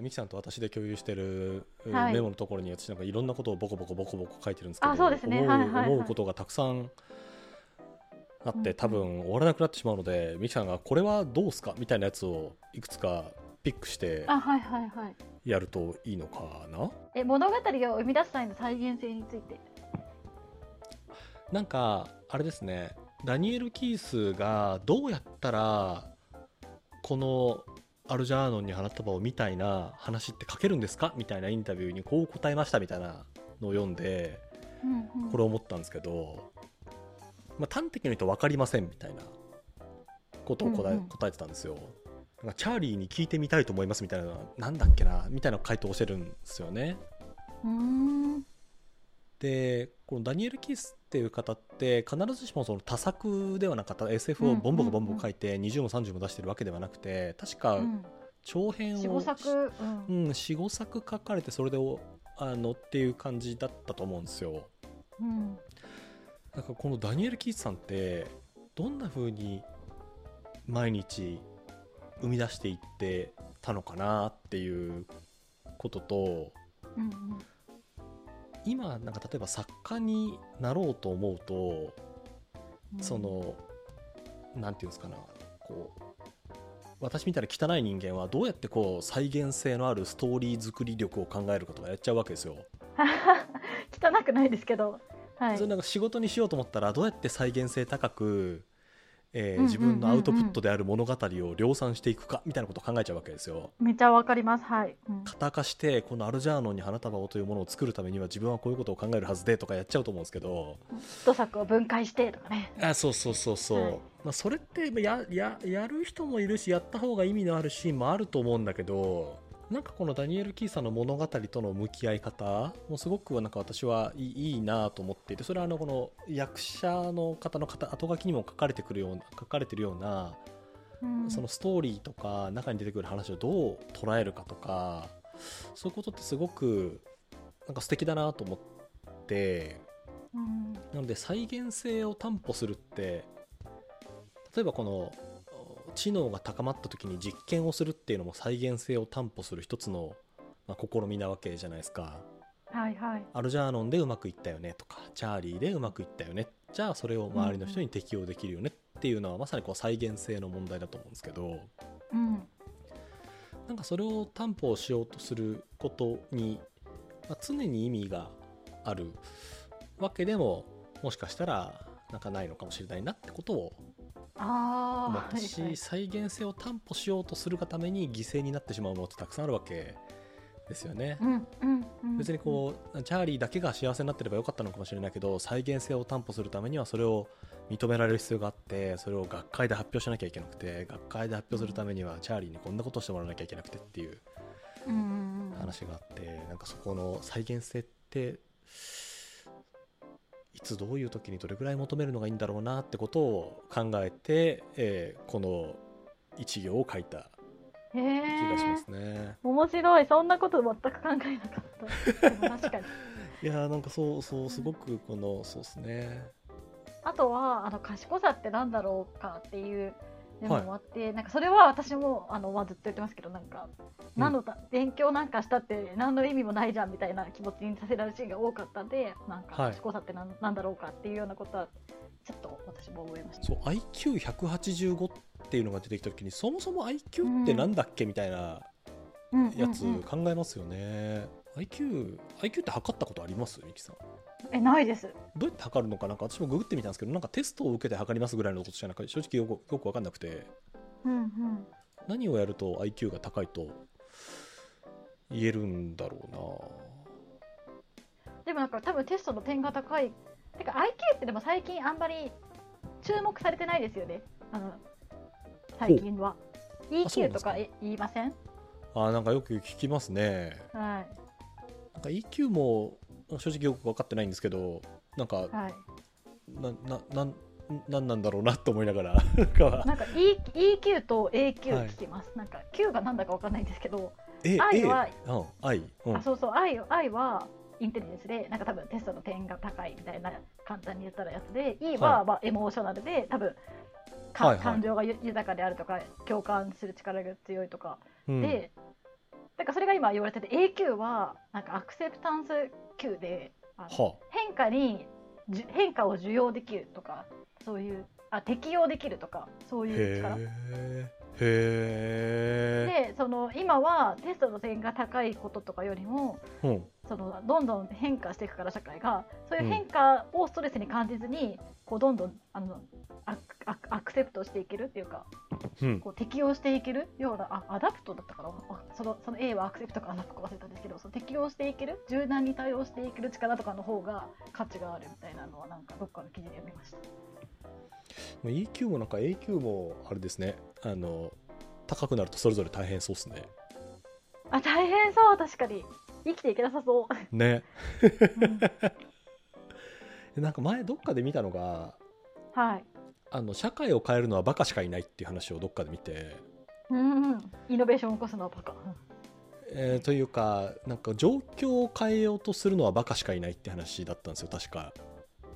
ミキさんと私で共有してるはい。メモのところに私なんかいろんなことをボコボコボコボコ書いてるんですけどあそうですね。思うはいはいはい思うことがたくさんあってうんうん。多分終わらなくなってしまうのでミキさんがこれはどうすか？みたいなやつをいくつかピックしてやるといいのかな？え物語を生み出す際の再現性について。なんかあれですね。ダニエル・キースがどうやったらこのアルジャーノンに花束をみたいな話って書けるんですか？みたいなインタビューにこう答えましたみたいなのを読んでうんうん。これを思ったんですけど、まあ、端的に言うと分かりませんみたいなことを答え,、うんうん答えてたんですよ。なんかチャーリーに聞いてみたいと思いますみたいななんだっけなみたいな回答をしてるんですよね。でこのダニエル・キースっていう方って必ずしもその多作ではなかった SF をボンボコボンボコ書いて20も30も出してるわけではなくて確かうん長編を四五作ううんん、45作書かれてそれでおあのっていう感じだったと思うんですよ。うん。なんかこのダニエル・キースさんってどんな風に毎日生み出していってたのかなっていうこととうんうん今なんか例えば作家になろうと思うとうん。そのなんていうんですかなこう私みたいな汚い人間はどうやってこう再現性のあるストーリー作り力を考えるかとかやっちゃうわけですよ。汚くないですけど。はい。それなんか仕事にしようと思ったらどうやって再現性高く、えー自分のアウトプットである物語を量産していくかみたいなことを考えちゃうわけですよ。めっちゃわかります。はい、うん。型化してこのアルジャーノンに花束をというものを作るためには自分はこういうことを考えるはずでとかやっちゃうと思うんですけど。土作を分解してとかね。あそうそうそうそう、はい。まあ、それってまあやややる人もいるしやった方が意味のあるシーンもあると思うんだけどなんかこのダニエル・キーさんの物語との向き合い方もすごくなんか私はいいなと思っていてそれはあのこの役者の方の方後書きにも書かれてくるような書かれてるようなうん。そのストーリーとか中に出てくる話をどう捉えるかとかそういうことってすごくなんか素敵だなと思ってうん。なので再現性を担保するって例えばこの知能が高まった時に実験をするっていうのも再現性を担保する一つの、まあ、試みなわけじゃないですか。はいはい。アルジャーノンでうまくいったよねとかチャーリーでうまくいったよね。じゃあそれを周りの人に適用できるよねっていうのはまさにこう再現性の問題だと思うんですけど。うん。なんかそれを担保しようとすることに、まあ、常に意味があるわけでももしかしたらなんかないのかもしれないなってことをああ思ったし、再現性を担保しようとするがために犠牲になってしまうものってたくさんあるわけですよね。うんうんうん、別にこうチャーリーだけが幸せになってればよかったのかもしれないけど再現性を担保するためにはそれを認められる必要があってそれを学会で発表しなきゃいけなくて学会で発表するためにはチャーリーにこんなことをしてもらわなきゃいけなくてっていう話があってなんかそこの再現性っていつどういう時にどれぐらい求めるのがいいんだろうなってことを考えて、えーこの一行を書いたへ気えがしますね。面白いそんなこと全く考えなかった確かに いやーなんかそうそうすごくこのそうですね。あとはあの賢さってなんだろうかっていうのもあって、なんかそれは私もあの、まあ、ずっと言ってますけどなんか、うん。何のた勉強なんかしたって何の意味もないじゃんみたいな気持ちにさせられるシーンが多かったんでなんかはい。賢さってなん,、なんだろうかっていうようなことはちょっと私も思いました。そう IQ185 っていうのが出てきた時にそもそも IQ ってなんだっけみたいなうんやつ考えますよね。IQ, IQ って測ったことあります？ミキさん。えないです。どうやって測るのかなんか私もググってみたんですけどなんかテストを受けて測りますぐらいのことじゃなくて正直よくよく分かんなくて。うんうん。何をやると IQ が高いと言えるんだろでもなんか多分テストの点が高い。てか IQ ってでも最近あんまり注目されてないですよね。あの最近は。EQ とかえ言いません？うなあーなんかよく聞きますね。はい。なんか EQ も正直よく分かってないんですけどなんかはい。なななんなんなんだろうなと思いながらなんか E- EQ と AQ はい。聞きます、なんか Q がなんだかわかんないんですけど、え I えはうん、愛、うん。あそうそう I, I はインテリジェンスでなんか多分テストの点が高いみたいな簡単に言ったらやつで E は、はい。まあ、エモーショナルで多分か、はいはい。感情がゆ豊かであるとか共感する力が強いとかうんで、だからそれが今言われてて A 級はなんかアクセプタンス級で変化に変化を受容できるとかそういうあ適応できるとかそうへいう力。えへでその今はテストの点が高いこととかよりもえうん。そのどんどん変化していくから社会が。そういう変化をストレスに感じずに、こうどんどんあの accept していけるっていうかうんこう適応していけるようなあ adapt だったかな。あそのその A は accept か adapt か忘れたんですけどその適応していける柔軟に対応していける力とかの方が価値があるみたいなのはなんかどっかの記事で読みました。まあ E 級もなんか A 級もあれですね。あの高くなるとそれぞれ大変そうっすね。あ大変そう。確かに。生きていけなさそう。ね。うん。なんか前どっかで見たのがはい。あの社会を変えるのはバカしかいないっていう話をどっかで見て、うんうん。イノベーションを起こすのはバカ。えーというかなんか状況を変えようとするのはバカしかいないって話だったんですよ確か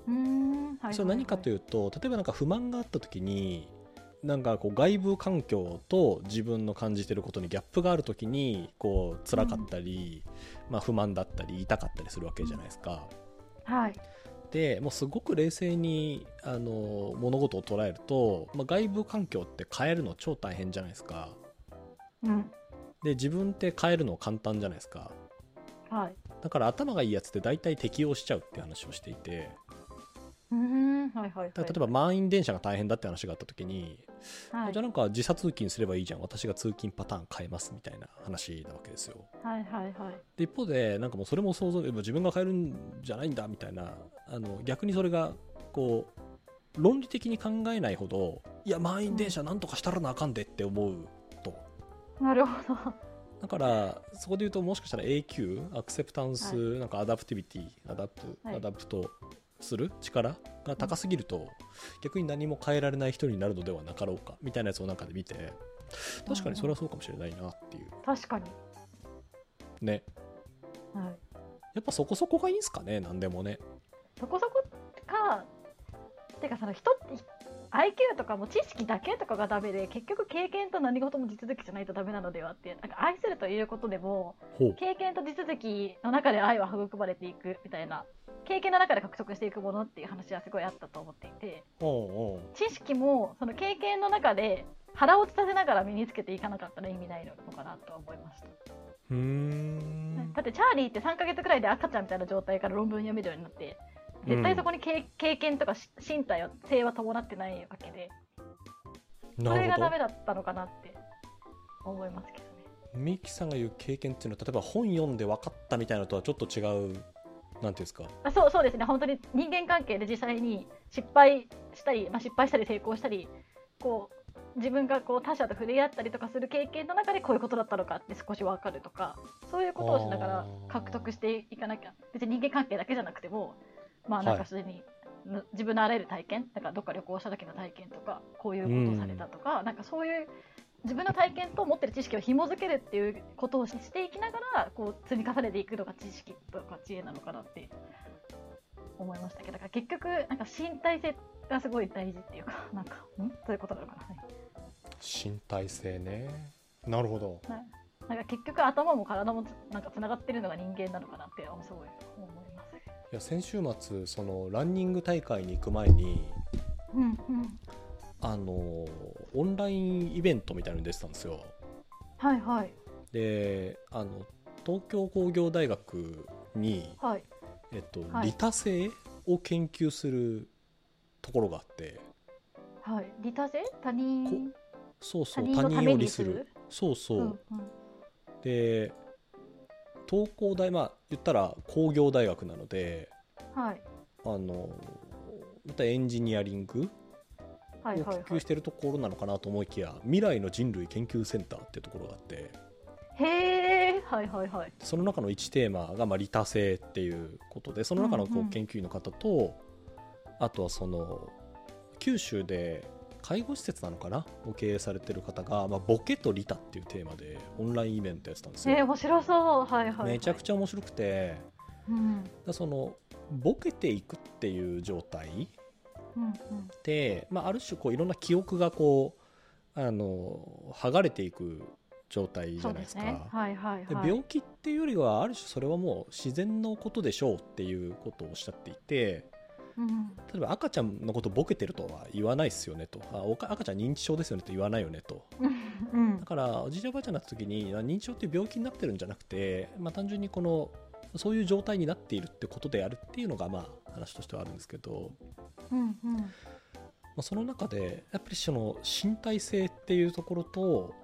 うん。はい。それ何かとう。いうと例えばなんか不満があった時になんかこう外部環境と自分の感じてることにギャップがある時にこう辛かったり、まあ、不満だったり痛かったりするわけじゃないですか。はい。でもうすごく冷静にあの物事を捉えると、まあ、外部環境って変えるの超大変じゃないですか。うん。で自分って変えるの簡単じゃないですか。はい。だから頭がいいやつって大体適応しちゃうって話をしていてうん。はいはい例えば満員電車が大変だって話があった時にはい。じゃあなんか時差通勤すればいいじゃん。私が通勤パターン変えますみたいな話なわけですよ。はいはいはい。で一方でなんかもうそれも想像で自分が変えるんじゃないんだみたいなあの逆にそれがこう論理的に考えないほどいや満員電車なんとかしたらなあかんでって思うと。なるほど。だからそこで言うともしかしたら A 級アクセプタンス、はなんか adaptivity adap、はい。 adapt する？力？が高すぎると、逆に何も変えられない人になるのではなかろうかみたいなやつをなんかで見て確かにそれはそうかもしれないなっていう確かに。ねはい。やっぱそこそこがいいんすかね何でもねそこそこか、てかその人って IQ とかも知識だけとかがダメで結局経験と何事も地続きじゃないとダメなのではってなんか愛するということでも経験と地続きの中で愛は育まれていくみたいな経験の中で獲得していくものっていう話はすごいあったと思っていて知識もその経験の中で腹落ちさせながら身につけていかなかったら意味ないのかなとは思いました。だってチャーリーって3ヶ月くらいで赤ちゃんみたいな状態から論文読めるようになって絶対そこに経,、経験とかし身体は性は伴ってないわけで。それがダメだったのかなって思いますけどね。ミキさんが言う経験っていうのは例えば本読んで分かったみたいなのとはちょっと違うなんていうんですか？あそうそうですね。本当に人間関係で実際に失敗したり、まあ、失敗したり成功したりこう自分がこう他者と触れ合ったりとかする経験の中でこういうことだったのかって少し分かるとかそういうことをしながら獲得していかなきゃ。別に人間関係だけじゃなくてもまあなんかすでに、ぬ自分のあらゆる体験なんかどっか旅行した時の体験とかこういうことをされたとか、なんかそういう自分の体験と持ってる知識を紐づけるっていうことをししていきながらこう積み重ねていくのが知識とか知恵なのかなって思いましたけどだから結局なんか身体性がすごい大事っていうか なんかん？そういうことなのかな、はい。身体性ね。なるほど。ななんか結局頭も体もつなんかつながってるのが人間なのかなってすごい。思いや先週末そのランニング大会に行く前にうんうん、あのオンラインイベントみたいなのに出てたんですよ。はいはい。であの東京工業大学に、はい。えっとはい。利他性を研究するところがあって。はい。利他性？他人？そうそう他他人を利する。そうそう、うんうん。で東工大まあ言ったら工業大学なのではい。あのまたエンジニアリングを研はいはい。はい究してるところなのかなと思いきや、未来の人類研究センターっていうところがあってへえはいはいはい。その中の1テーマがまあ利他性っていうことでその中のこう研究員の方と、あとはその九州で介護施設なのかな？を経営されてる方が、まあ、ボケと利他っていうテーマでオンラインイベントやってたんですよ、えー、面白そう。はいはい、はい、めちゃくちゃ面白くて。うん。だそのボケていくっていう状態うんうん。で、まあ、ある種こういろんな記憶がこうあの剥がれていく状態じゃないですか。はいはいではい。病気っていうよりはある種それはもう自然のことでしょうっていうことをおっしゃっていてうん。例えば赤ちゃんのことボケてるとは言わないですよねと。あ赤ちゃん認知症ですよねと言わないよねと。うん。だからおじいちゃんおばあちゃんになった時にあ認知症っていう病気になってるんじゃなくて、まあ、単純にこのそういう状態になっているってことであるっていうのがまあ話としてはあるんですけど、うんうん。まあ、その中でやっぱりその身体性っていうところと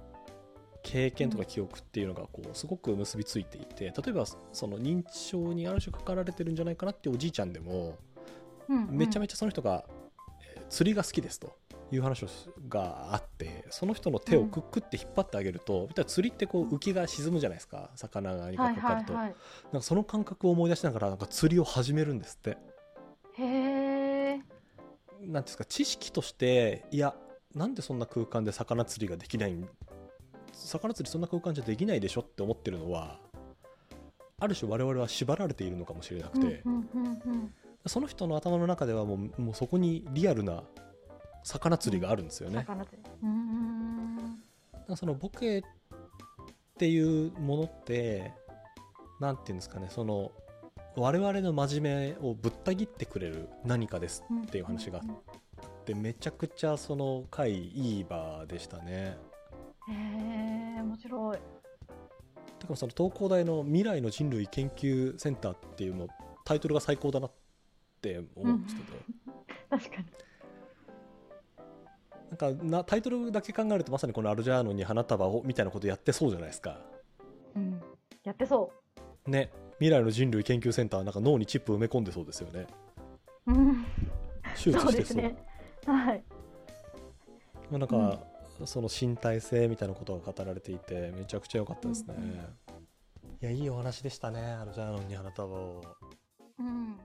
経験とか記憶っていうのがこうすごく結びついていて例えばその認知症にある種かかられてるんじゃないかなっていうおじいちゃんでもうんうん。めちゃめちゃその人がえー釣りが好きですという話があってその人の手をくっくって引っ張ってあげると、見たら釣りってこう浮きが沈むじゃないですか魚がにかはいかかると、はいはい。なんかその感覚を思い出しながらなんか釣りを始めるんですって。へんですか知識としていやなんでそんな空間で魚釣りができないん魚釣りそんな空間じゃできないでしょって思ってるのはある種我々は縛られているのかもしれなくて、うんうんうんうん。その人の頭の中ではもうもうそこにリアルな魚釣りがあるんですよね。魚釣り。そのボケっていうものってなんていうんですかねその我々の真面目をぶった切ってくれる何かですうん。っていう話があってめちゃくちゃその回いい場でしたね。へえ面白い。だからその東工大の未来の人類研究センターっていうのタイトルが最高だなって思うんですけど、確かに。なんかなタイトルだけ考えるとまさにこのアルジャーノンに花束をみたいなことやってそうじゃないですか。うん。やってそね未来の人類研究センターなんか脳にチップ埋め込んでそうですよね。う。うん。手術してそう。ですね。はい。まあ、なんか、その身体性みたいなことが語られていてめちゃくちゃ良かったですね。うんうんいやいいお話でしたねアルジャーノンに花束を。うん。